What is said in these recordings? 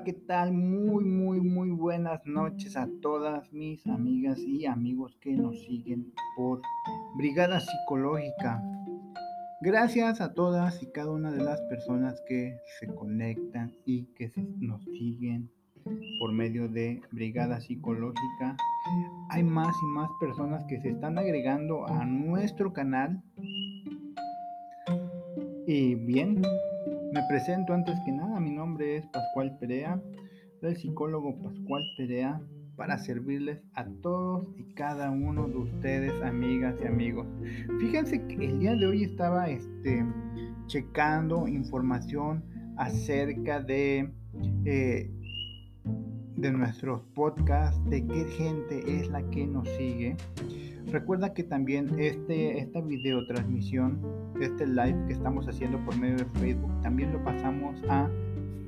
¿qué tal? Muy, muy, muy buenas noches a todas mis amigas y amigos que nos siguen por Brigada Psicológica. Gracias a todas y cada una de las personas que se conectan y que nos siguen por medio de Brigada Psicológica. Hay más y más personas que se están agregando a nuestro canal. Y bien, me presento antes que nada, mi es Pascual Perea, el psicólogo Pascual Perea, para servirles a todos y cada uno de ustedes, amigas y amigos. Fíjense que el día de hoy estaba este, checando información acerca de, eh, de nuestros podcasts, de qué gente es la que nos sigue. Recuerda que también este, esta video transmisión, este live que estamos haciendo por medio de Facebook, también lo pasamos a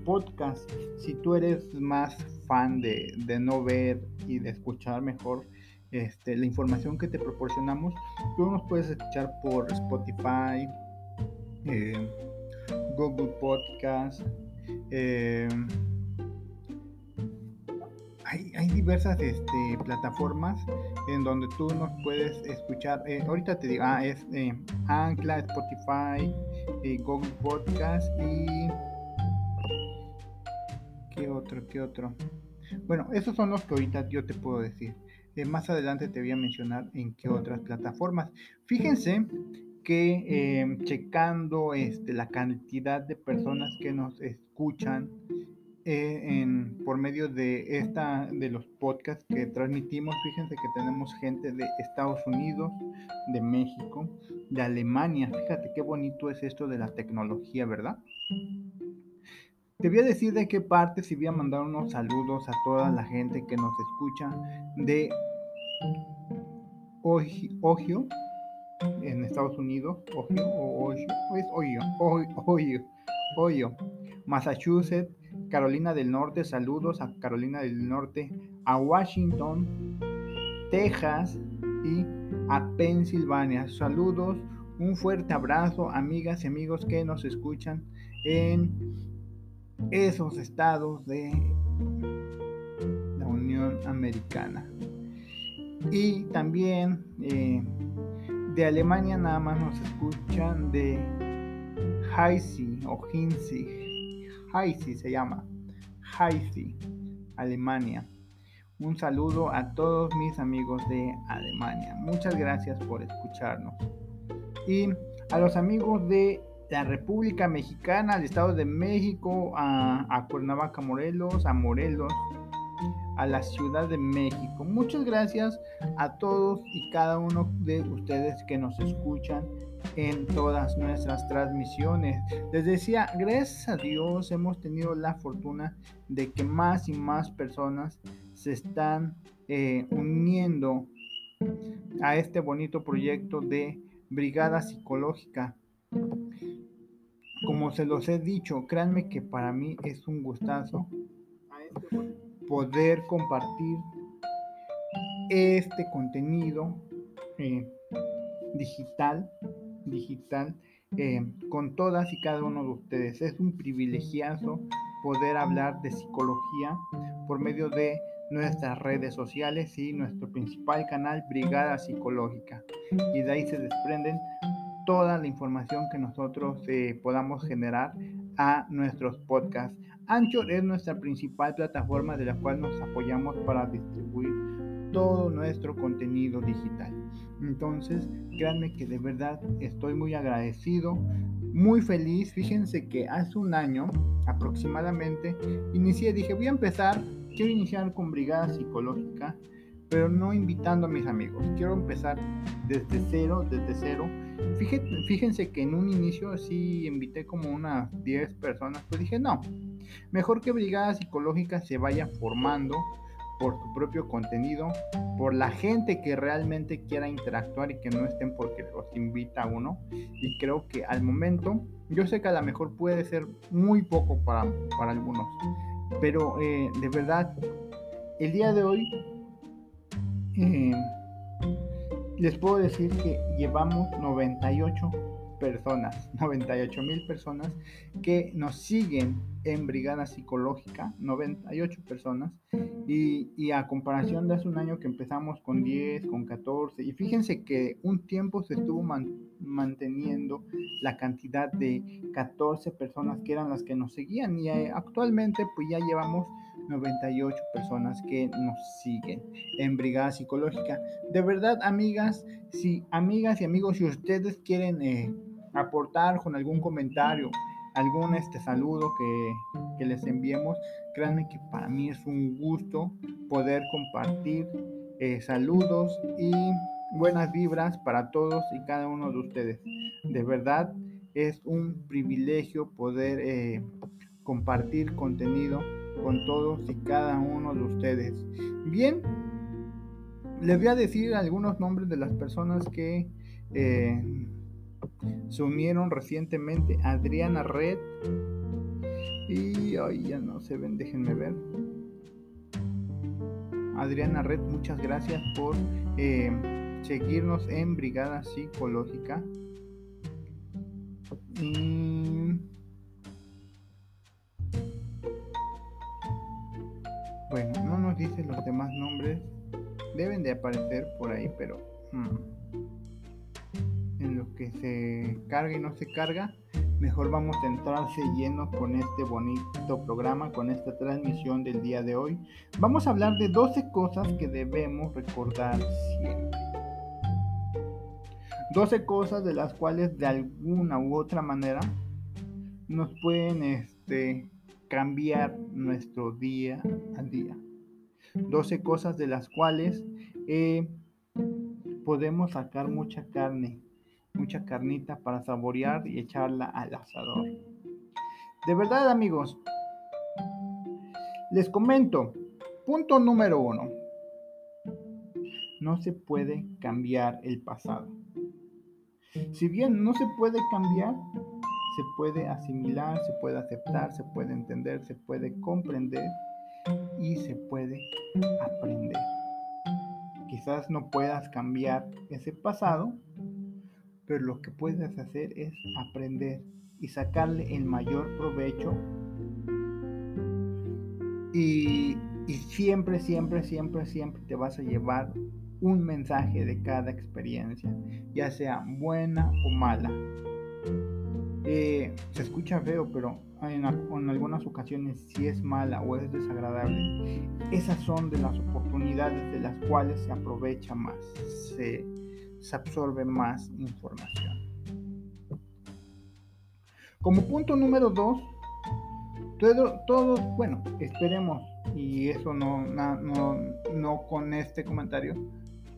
podcast. Si tú eres más fan de, no ver y de escuchar mejor este, la información que te proporcionamos, tú nos puedes escuchar por Spotify, eh, Google Podcast. Eh, hay, diversas este, plataformas en donde tú nos puedes escuchar. Eh, ahorita te digo, ah, es Ancla, Spotify, Google Podcast y. ¿Qué otro? ¿Qué otro? Bueno, esos son los que ahorita yo te puedo decir. más adelante te voy a mencionar en qué otras plataformas. Fíjense que em, checando este, la cantidad de personas que nos escuchan eh, por medio de esta de los podcasts que transmitimos fíjense que tenemos gente de Estados Unidos de México de Alemania fíjate qué bonito es esto de la tecnología verdad te voy a decir de qué parte si voy a mandar unos saludos a toda la gente que nos escucha de Ohio en Estados Unidos Ohio Ohio es Ohio Ohio Ohio Massachusetts Carolina del Norte, saludos a Carolina del Norte, a Washington, Texas y a Pensilvania. Saludos, un fuerte abrazo, amigas y amigos que nos escuchan en esos estados de la Unión Americana. Y también eh, de Alemania nada más nos escuchan de Heisi o Hinzig Heisi se llama. Heisi, Alemania. Un saludo a todos mis amigos de Alemania. Muchas gracias por escucharnos. Y a los amigos de la República Mexicana, al Estado de México, a, Cuernavaca, Morelos, a Morelos, a la Ciudad de México. Muchas gracias a todos y cada uno de ustedes que nos escuchan en todas nuestras transmisiones. Les decía, gracias a Dios hemos tenido la fortuna de que más y más personas se están eh, uniendo a este bonito proyecto de Brigada Psicológica. Como se los he dicho, créanme que para mí es un gustazo poder compartir este contenido eh, digital digital eh, con todas y cada uno de ustedes. Es un privilegiado poder hablar de psicología por medio de nuestras redes sociales y nuestro principal canal Brigada Psicológica. Y de ahí se desprenden toda la información que nosotros eh, podamos generar a nuestros podcasts. Anchor es nuestra principal plataforma de la cual nos apoyamos para distribuir todo nuestro contenido digital. Entonces, créanme que de verdad estoy muy agradecido, muy feliz. Fíjense que hace un año aproximadamente inicié, dije, voy a empezar, quiero iniciar con brigada psicológica, pero no invitando a mis amigos. Quiero empezar desde cero, desde cero. Fíjense, que en un inicio sí invité como unas 10 personas, pues dije, no, mejor que brigada psicológica se vaya formando por su propio contenido, por la gente que realmente quiera interactuar y que no estén porque los invita uno. Y creo que al momento, yo sé que a lo mejor puede ser muy poco para, para algunos, pero eh, de verdad, el día de hoy, eh, les puedo decir que llevamos 98 personas, 98 mil personas que nos siguen en Brigada Psicológica, 98 personas, y, a comparación de hace un año que empezamos con 10, con 14, y fíjense que un tiempo se estuvo manteniendo la cantidad de 14 personas que eran las que nos seguían, y eh, actualmente pues ya llevamos 98 personas que nos siguen en Brigada Psicológica. De verdad, amigas, si amigas y amigos, si ustedes quieren eh, aportar con algún comentario, algún este saludo que, les enviemos, créanme que para mí es un gusto poder compartir eh, saludos y buenas vibras para todos y cada uno de ustedes. De verdad es un privilegio poder eh, compartir contenido con todos y cada uno de ustedes. Bien, les voy a decir algunos nombres de las personas que eh, se unieron recientemente. Adriana Red y ay, ya no se ven, déjenme ver. Adriana Red, muchas gracias por eh, seguirnos en Brigada Psicológica. Bueno, no nos dice los demás nombres. Deben de aparecer por ahí, pero hmm, en lo que se carga y no se carga, mejor vamos a entrarse lleno con este bonito programa, con esta transmisión del día de hoy. Vamos a hablar de 12 cosas que debemos recordar siempre. 12 cosas de las cuales de alguna u otra manera nos pueden este, cambiar nuestro día a día. 12 cosas de las cuales eh, podemos sacar mucha carne, mucha carnita para saborear y echarla al asador. De verdad amigos, les comento, punto número uno, no se puede cambiar el pasado. Si bien no se puede cambiar, se puede asimilar, se puede aceptar, se puede entender, se puede comprender y se puede aprender. Quizás no puedas cambiar ese pasado, pero lo que puedes hacer es aprender y sacarle el mayor provecho y, y, siempre, siempre, siempre, siempre te vas a llevar un mensaje de cada experiencia, ya sea buena o mala. Eh, se escucha feo, pero en, algunas ocasiones si es mala o es desagradable, esas son de las oportunidades de las cuales se aprovecha más, se, absorbe más información. Como punto número dos, todos, bueno, esperemos, y eso no, no, no con este comentario,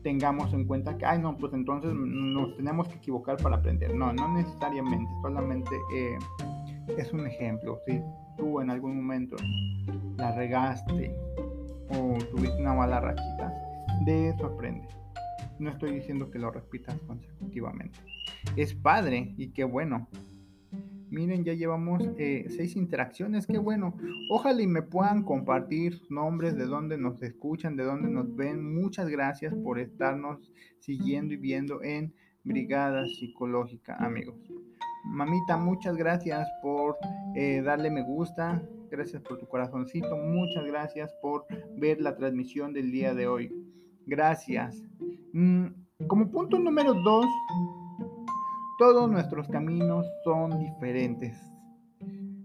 tengamos en cuenta que, ay, no, pues entonces nos tenemos que equivocar para aprender. No, no necesariamente, solamente eh, es un ejemplo. Si tú en algún momento la regaste o tuviste una mala rachita, de eso aprende. No estoy diciendo que lo repitas consecutivamente. Es padre y qué bueno Miren, ya llevamos eh, seis interacciones, qué bueno. Ojalá y me puedan compartir nombres de dónde nos escuchan, de dónde nos ven. Muchas gracias por estarnos siguiendo y viendo en Brigada Psicológica, amigos. Mamita, muchas gracias por eh, darle me gusta. Gracias por tu corazoncito. Muchas gracias por ver la transmisión del día de hoy. Gracias. Mm, como punto número dos, todos nuestros caminos son diferentes.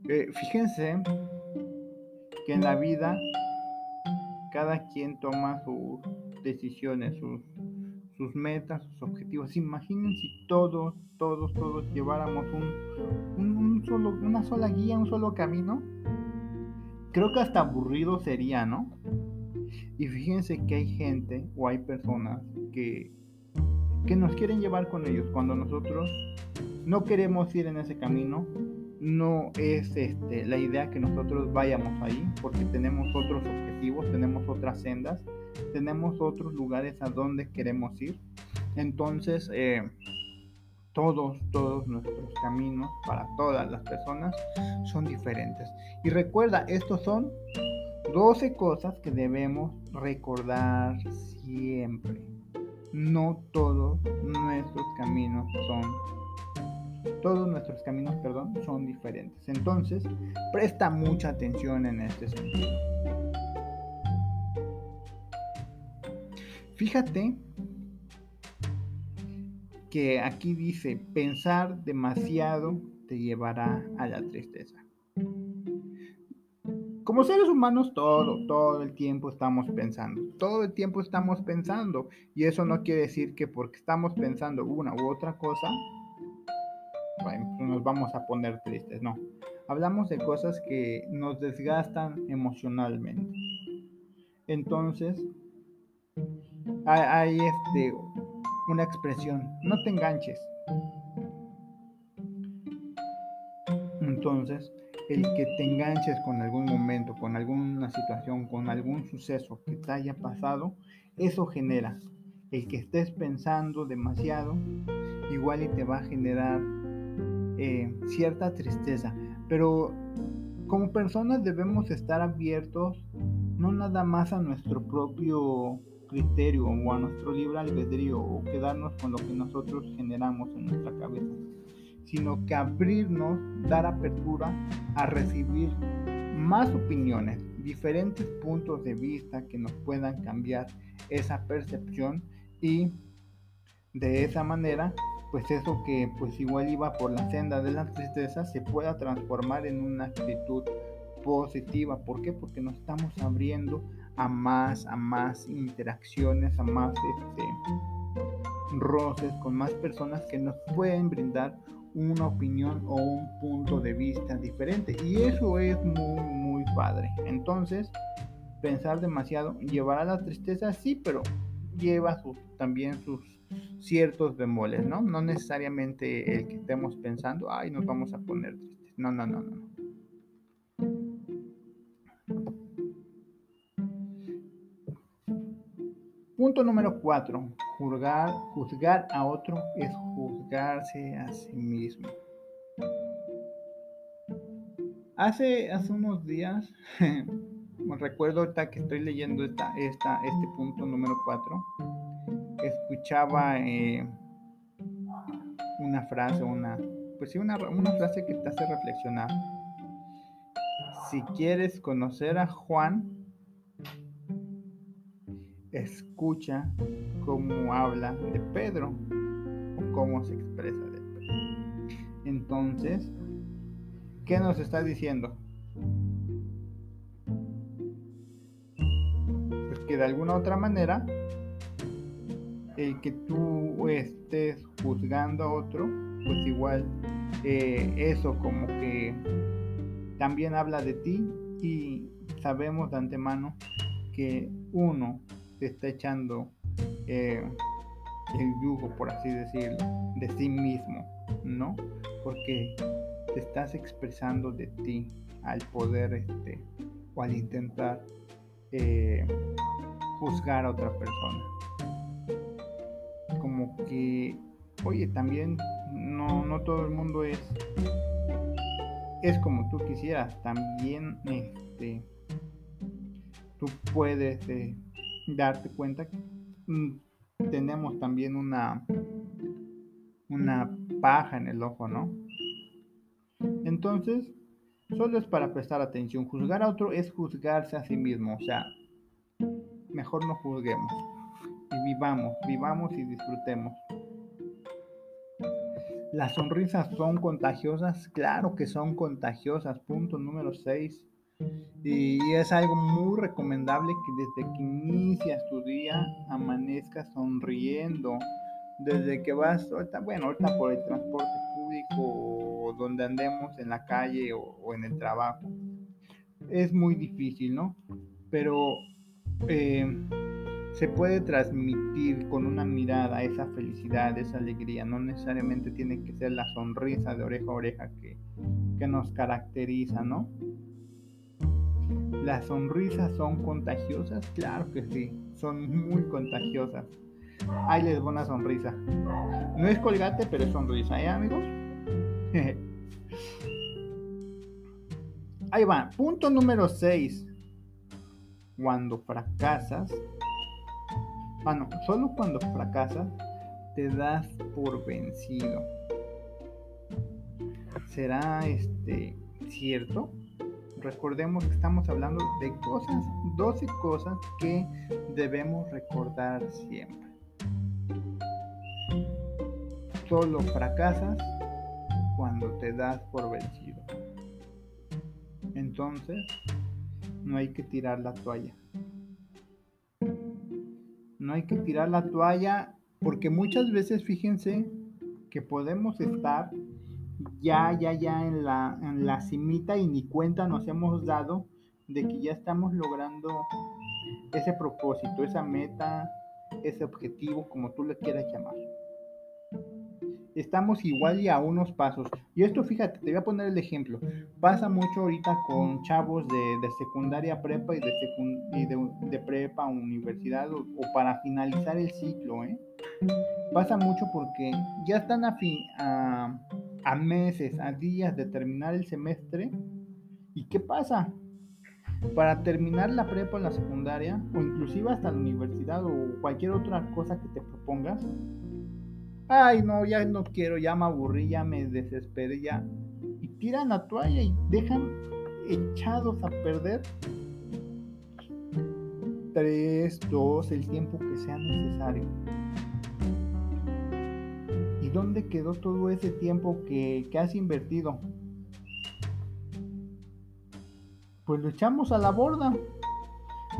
Eh, fíjense que en la vida cada quien toma sus decisiones, sus, metas, sus objetivos. Imaginen si todos, todos, todos lleváramos un, solo, una sola guía, un solo camino. Creo que hasta aburrido sería, ¿no? Y fíjense que hay gente o hay personas que que nos quieren llevar con ellos cuando nosotros no queremos ir en ese camino. No es este, la idea que nosotros vayamos ahí porque tenemos otros objetivos, tenemos otras sendas, tenemos otros lugares a donde queremos ir. Entonces, eh, todos, todos nuestros caminos para todas las personas son diferentes. Y recuerda, estos son 12 cosas que debemos recordar siempre no todos nuestros caminos son todos nuestros caminos, perdón, son diferentes. Entonces, presta mucha atención en este sentido. Fíjate que aquí dice, pensar demasiado te llevará a la tristeza. Como seres humanos, todo, todo el tiempo estamos pensando. Todo el tiempo estamos pensando. Y eso no quiere decir que porque estamos pensando una u otra cosa, nos vamos a poner tristes. No. Hablamos de cosas que nos desgastan emocionalmente. Entonces, hay, este, una expresión, no te enganches. Entonces, el que te enganches con algún momento, con alguna situación, con algún suceso que te haya pasado, eso genera. El que estés pensando demasiado, igual y te va a generar eh, cierta tristeza. Pero como personas debemos estar abiertos no nada más a nuestro propio criterio o a nuestro libre albedrío o quedarnos con lo que nosotros generamos en nuestra cabeza, sino que abrirnos, dar apertura a recibir más opiniones, diferentes puntos de vista que nos puedan cambiar esa percepción y de esa manera pues eso que pues igual iba por la senda de la tristeza se pueda transformar en una actitud positiva. ¿Por qué? Porque nos estamos abriendo a más, a más interacciones, a más este, roces con más personas que nos pueden brindar una opinión o un punto de vista diferente. Y eso es muy, muy padre. Entonces, pensar demasiado llevará la tristeza, sí, pero lleva sus, también sus ciertos bemoles, ¿no? No necesariamente el que estemos pensando, ay, nos vamos a poner tristes. No, no, no, no. Punto número cuatro. Juzgar, juzgar a otro es juzgarse a sí mismo. Hace, hace unos días, recuerdo ahorita que estoy leyendo esta, esta, este punto número cuatro, escuchaba eh, una frase, una, pues sí, una, una frase que te hace reflexionar. Si quieres conocer a Juan, escucha cómo habla de Pedro o cómo se expresa de Pedro. Entonces, ¿qué nos está diciendo? Pues que de alguna otra manera, el que tú estés juzgando a otro, pues igual eh, eso como que también habla de ti y sabemos de antemano que uno está echando eh, el yugo, por así decirlo, de sí mismo, ¿no? Porque te estás expresando de ti al poder este, o al intentar eh, juzgar a otra persona. Que, oye, también no, no todo el mundo es, es como tú quisieras, también este, tú puedes eh, darte cuenta que mm, tenemos también una, una paja en el ojo, ¿no? Entonces, solo es para prestar atención. Juzgar a otro es juzgarse a sí mismo, o sea, mejor no juzguemos y vivamos, vivamos y disfrutemos. Las sonrisas son contagiosas, claro que son contagiosas. Punto número 6. Y es algo muy recomendable que desde que inicias tu día amanezcas sonriendo. Desde que vas, ahorita, bueno, ahorita por el transporte público o donde andemos en la calle o, en el trabajo. Es muy difícil, ¿no? Pero eh, se puede transmitir con una mirada esa felicidad, esa alegría. No necesariamente tiene que ser la sonrisa de oreja a oreja que, que nos caracteriza, ¿no? ¿Las sonrisas son contagiosas? Claro que sí, son muy contagiosas. Ahí les una sonrisa. No es colgate, pero es sonrisa, ¿eh, amigos? Ahí va. Punto número 6. Cuando fracasas, ah no, solo cuando fracasas te das por vencido. ¿Será este cierto? Recordemos que estamos hablando de cosas, 12 cosas que debemos recordar siempre. Solo fracasas cuando te das por vencido. Entonces, no hay que tirar la toalla. No hay que tirar la toalla porque muchas veces, fíjense, que podemos estar ya, ya, ya en la, en la cimita y ni cuenta nos hemos dado de que ya estamos logrando ese propósito, esa meta, ese objetivo, como tú le quieras llamar. Estamos igual y a unos pasos. Y esto, fíjate, te voy a poner el ejemplo. Pasa mucho ahorita con chavos de, secundaria prepa y de, de, prepa universidad o, para finalizar el ciclo. ¿eh? Pasa mucho porque ya están a, fin, a, a meses, a días de terminar el semestre. ¿Y qué pasa? Para terminar la prepa o la secundaria, o inclusive hasta la universidad o cualquier otra cosa que te propongas, ay no, ya no quiero, ya me aburrí, ya me desesperé, ya. Y tiran la toalla y dejan echados a perder tres, dos, el tiempo que sea necesario dónde quedó todo ese tiempo que, has invertido? Pues lo echamos a la borda.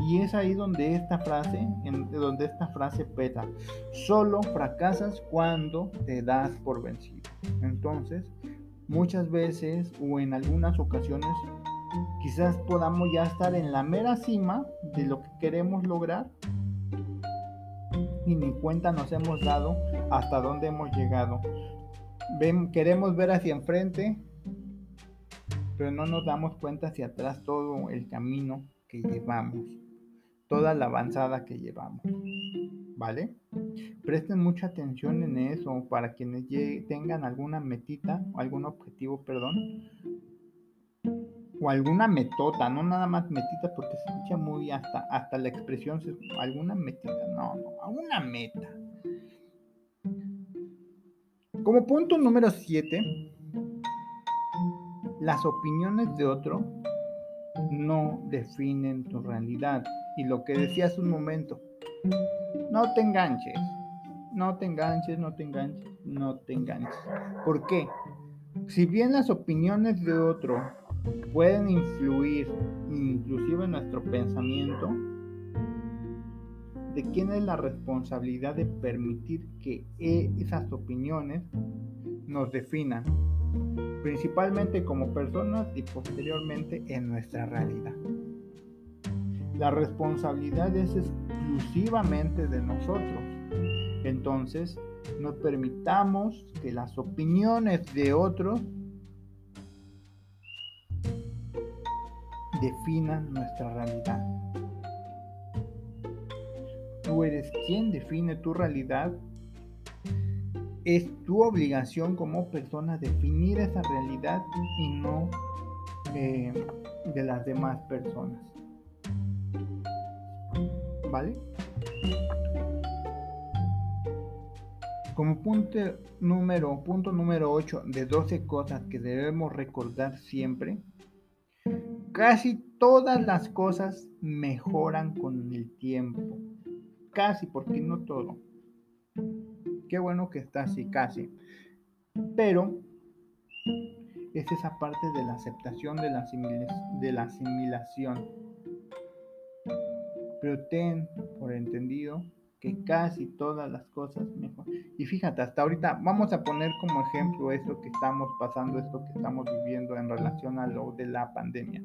Y es ahí donde esta frase, donde esta frase peta. Solo fracasas cuando te das por vencido. Entonces, muchas veces o en algunas ocasiones, quizás podamos ya estar en la mera cima de lo que queremos lograr y ni cuenta nos hemos dado hasta dónde hemos llegado. queremos ver hacia enfrente, pero no nos damos cuenta hacia atrás todo el camino que llevamos, toda la avanzada que llevamos. ¿Vale? Presten mucha atención en eso para quienes tengan alguna metita, o algún objetivo, perdón, o alguna metota, no nada más metita porque se escucha muy hasta, hasta la expresión, alguna metita, no, no, una meta. Como punto número 7, las opiniones de otro no definen tu realidad. Y lo que decía hace un momento, no te enganches, no te enganches, no te enganches, no te enganches. ¿Por qué? Si bien las opiniones de otro pueden influir inclusive en nuestro pensamiento, de quién es la responsabilidad de permitir que e, esas opiniones nos definan, principalmente como personas y posteriormente en nuestra realidad. La responsabilidad es exclusivamente de nosotros. Entonces, no permitamos que las opiniones de otros definan nuestra realidad. Tú eres quien define tu realidad. Es tu obligación como persona definir esa realidad y no eh, de las demás personas. ¿Vale? Como punto número, punto número 8 de 12 cosas que debemos recordar siempre, Casi todas las cosas mejoran con el tiempo. Casi, porque no todo. Qué bueno que está así, casi. Pero es esa parte de la aceptación de la, de la asimilación. Pero ten por entendido que casi todas las cosas mejoran. Y fíjate, hasta ahorita vamos a poner como ejemplo esto que estamos pasando, esto que estamos viviendo en relación a lo de la pandemia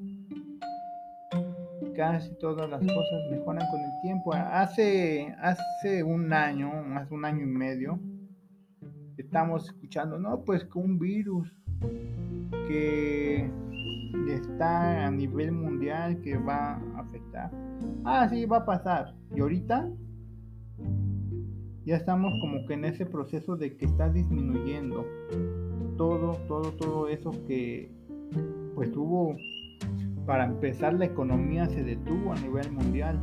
casi todas las cosas mejoran con el tiempo. Hace, hace un año, más de un año y medio, estamos escuchando, no, pues con un virus que está a nivel mundial que va a afectar. Ah, sí, va a pasar. Y ahorita ya estamos como que en ese proceso de que está disminuyendo todo, todo, todo eso que pues tuvo para empezar, la economía se detuvo a nivel mundial.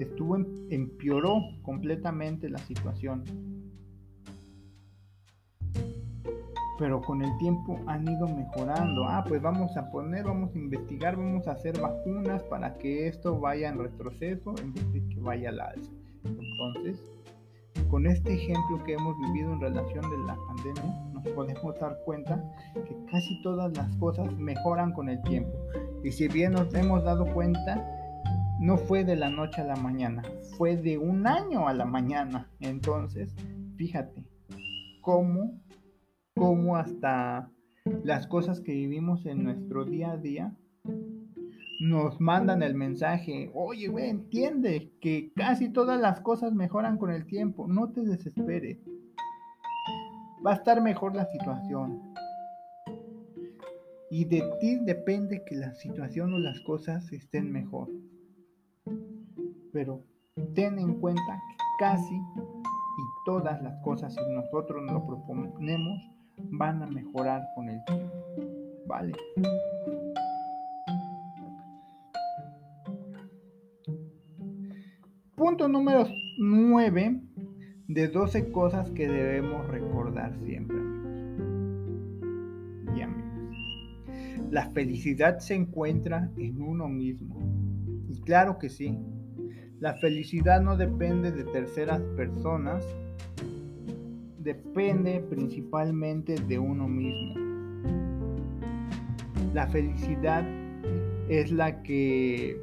em, empeoró completamente la situación. Pero con el tiempo han ido mejorando. Ah, pues vamos a poner, vamos a investigar, vamos a hacer vacunas para que esto vaya en retroceso en vez de que vaya al alza. Entonces, con este ejemplo que hemos vivido en relación de la pandemia, nos podemos dar cuenta que casi todas las cosas mejoran con el tiempo. Y si bien nos hemos dado cuenta, no fue de la noche a la mañana, fue de un año a la mañana. Entonces, fíjate cómo, cómo hasta las cosas que vivimos en nuestro día a día nos mandan el mensaje, oye, güey, entiende que casi todas las cosas mejoran con el tiempo, no te desesperes. Va a estar mejor la situación. Y de ti depende que la situación o las cosas estén mejor. Pero ten en cuenta que casi y todas las cosas, si nosotros nos lo proponemos, van a mejorar con el tiempo. ¿Vale? Punto número 9 de 12 cosas que debemos recordar siempre, amigos. La felicidad se encuentra en uno mismo. Y claro que sí. La felicidad no depende de terceras personas. Depende principalmente de uno mismo. La felicidad es la que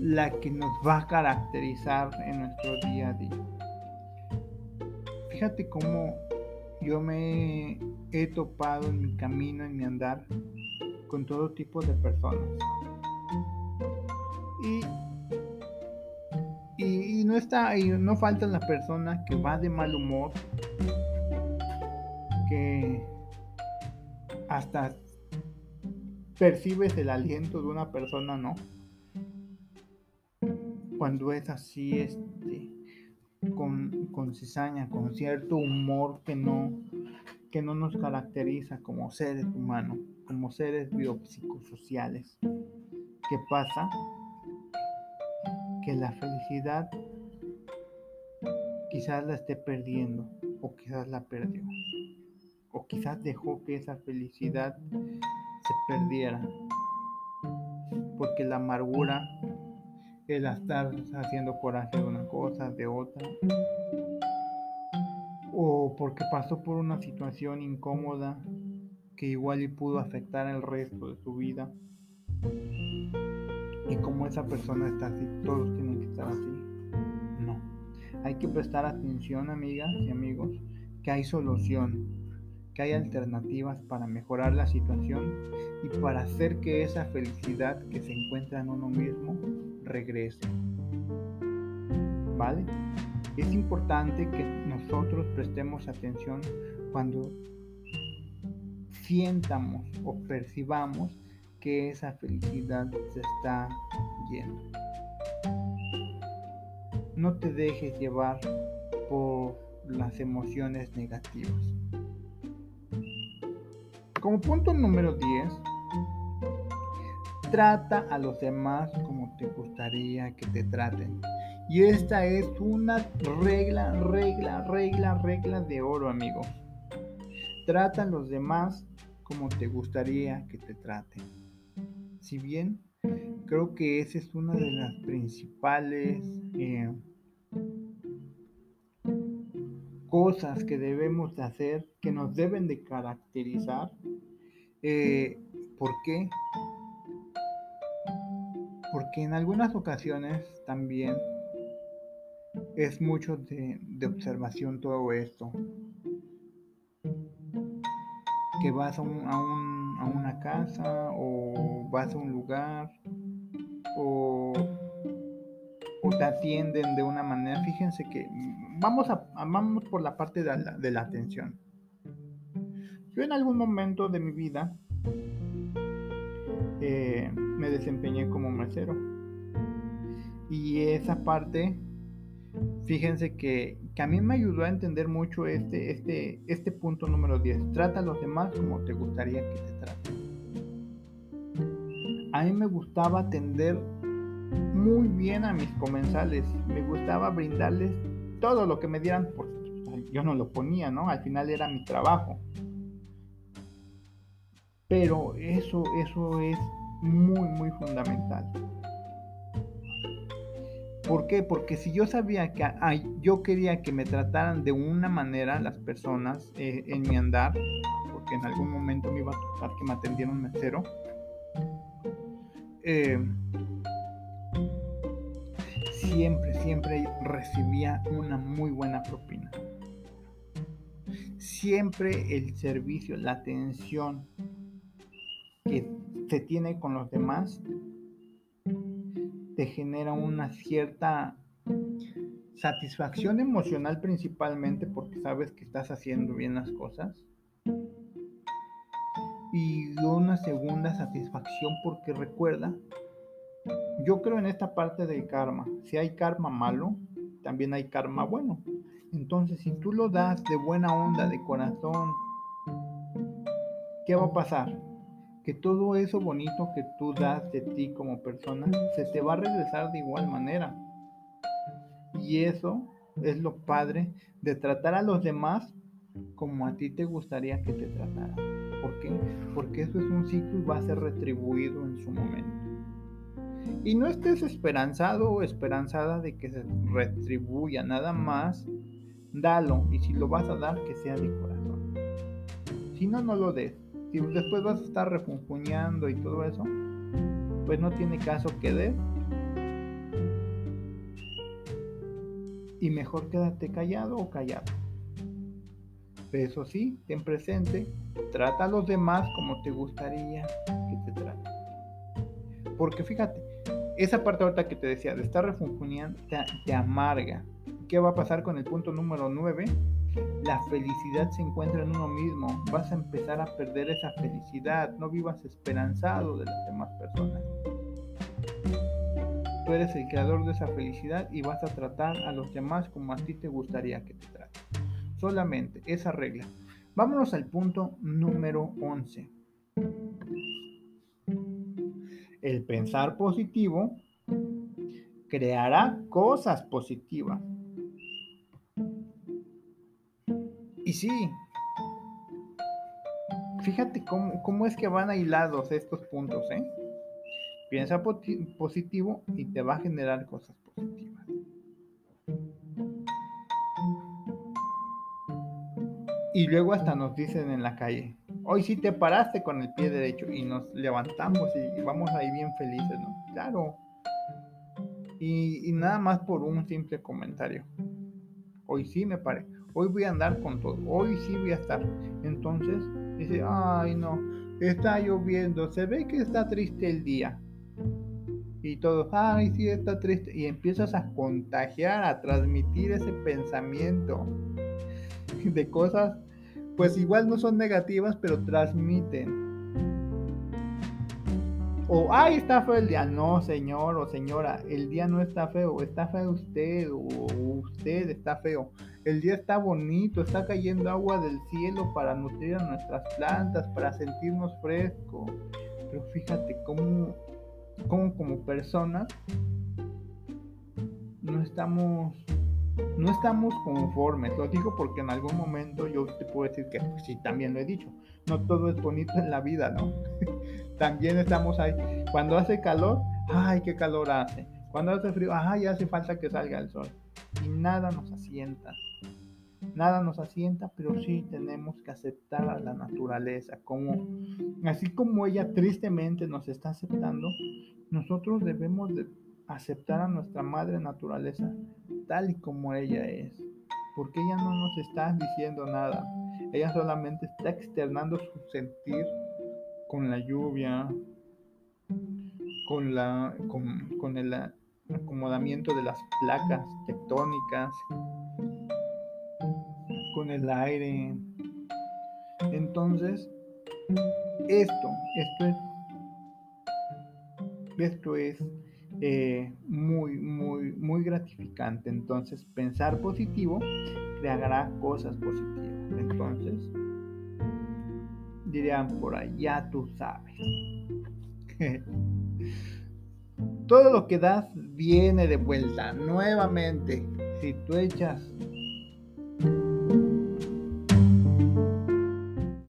la que nos va a caracterizar en nuestro día a día. Fíjate cómo yo me he topado en mi camino, en mi andar, con todo tipo de personas. Y, no está, y no falta la persona que va de mal humor, que hasta percibes el aliento de una persona, ¿no? cuando es así, este, con, con cizaña, con cierto humor que no, que no nos caracteriza como seres humanos, como seres biopsicosociales. ¿Qué pasa? Que la felicidad quizás la esté perdiendo o quizás la perdió o quizás dejó que esa felicidad se perdiera porque la amargura el estar haciendo coraje de una cosa, de otra, o porque pasó por una situación incómoda que igual y pudo afectar el resto de su vida. Y como esa persona está así, todos tienen que estar así. Hay que prestar atención, amigas y amigos, que hay solución, que hay alternativas para mejorar la situación y para hacer que esa felicidad que se encuentra en uno mismo regrese. ¿Vale? Es importante que nosotros prestemos atención cuando sientamos o percibamos que esa felicidad se está yendo. No te dejes llevar por las emociones negativas. Como punto número 10, Trata a los demás como te gustaría que te traten. Y esta es una regla, regla, regla, regla de oro, amigo. Trata a los demás como te gustaría que te traten. Si bien creo que esa es una de las principales eh, cosas que debemos de hacer, que nos deben de caracterizar. Eh, ¿Por qué? porque en algunas ocasiones también es mucho de, observación todo esto. Que vas a, una casa o vas a un lugar o, te atienden de una manera. Fíjense que vamos, a, vamos por la parte de la, atención. Yo en algún momento de mi vida eh, me desempeñé como mesero. Y esa parte, fíjense que, a mí me ayudó a entender mucho este, este, este punto número 10. Trata a los demás como te gustaría que te traten. A mí me gustaba atender muy bien a mis comensales, me gustaba brindarles todo lo que me dieran, porque yo no lo ponía, ¿no? Al final era mi trabajo. Pero eso, eso es muy, muy fundamental. ¿Por qué? Porque si yo sabía que yo quería que me trataran de una manera las personas eh, en mi andar, porque en algún momento me iba a tocar que me atendiera un mesero, eh, siempre, siempre recibía una muy buena propina. Siempre el servicio, la atención que se tiene con los demás te genera una cierta satisfacción emocional principalmente porque sabes que estás haciendo bien las cosas y una segunda satisfacción porque recuerda yo creo en esta parte del karma. Si hay karma malo, también hay karma bueno. Entonces, si tú lo das de buena onda, de corazón, ¿qué va a pasar? Que todo eso bonito que tú das de ti como persona se te va a regresar de igual manera. Y eso es lo padre de tratar a los demás como a ti te gustaría que te trataran. ¿Por qué? Porque eso es un ciclo y va a ser retribuido en su momento. Y no estés esperanzado o esperanzada de que se retribuya, nada más dalo. Y si lo vas a dar, que sea de corazón. Si no, no lo des. Si después vas a estar refunfuñando y todo eso, pues no tiene caso que des. Y mejor quédate callado o callado. Eso sí, ten presente, trata a los demás como te gustaría que te traten. Porque fíjate, esa parte ahorita que te decía de estar refunfuñando te, amarga. ¿Qué va a pasar con el punto número 9? La felicidad se encuentra en uno mismo. Vas a empezar a perder esa felicidad. No vivas esperanzado de las demás personas. Tú eres el creador de esa felicidad y vas a tratar a los demás como a ti te gustaría que te traten. Solamente esa regla. Vámonos al punto número 11 el pensar positivo creará cosas positivas. Y sí, fíjate cómo, es que van aislados estos puntos, ¿eh? Piensa positivo y te va a generar cosas positivas. Y luego hasta nos dicen en la calle, hoy sí te paraste con el pie derecho y nos levantamos y, vamos ahí bien felices, ¿no? Claro. Y, nada más por un simple comentario. Hoy sí me paré. Hoy voy a andar con todo. Hoy sí voy a estar. Entonces dice, ay no, está lloviendo. Se ve que está triste el día. Y todos, ay sí está triste. Y empiezas a contagiar, a transmitir ese pensamiento de cosas pues igual no son negativas, pero transmiten. O, ay, está feo el día. No, señor o señora, el día no está feo, está feo usted o usted está feo. El día está bonito, está cayendo agua del cielo para nutrir a nuestras plantas, para sentirnos frescos. Pero fíjate cómo, cómo como personas no estamos no estamos conformes. Lo digo porque en algún momento yo te puedo decir que pues, sí, también lo he dicho. No todo es bonito en la vida, ¿no? también estamos ahí. Cuando hace calor, ay, qué calor hace. Cuando hace frío, ay, hace falta que salga el sol. Y nada nos asienta. Nada nos asienta, pero sí tenemos que aceptar a la naturaleza. Como, así como ella tristemente nos está aceptando, nosotros debemos de aceptar a nuestra madre naturaleza tal y como ella es, porque ella no nos está diciendo nada, ella solamente está externando su sentir con la lluvia, con, la, con, el acomodamiento de las placas tectónicas, con el aire. Entonces, esto, esto es, esto es eh, muy, muy, muy gratificante. Entonces, pensar positivo creará cosas positivas. Entonces, dirían por allá tú sabes. Todo lo que das viene de vuelta. Nuevamente, si tú echas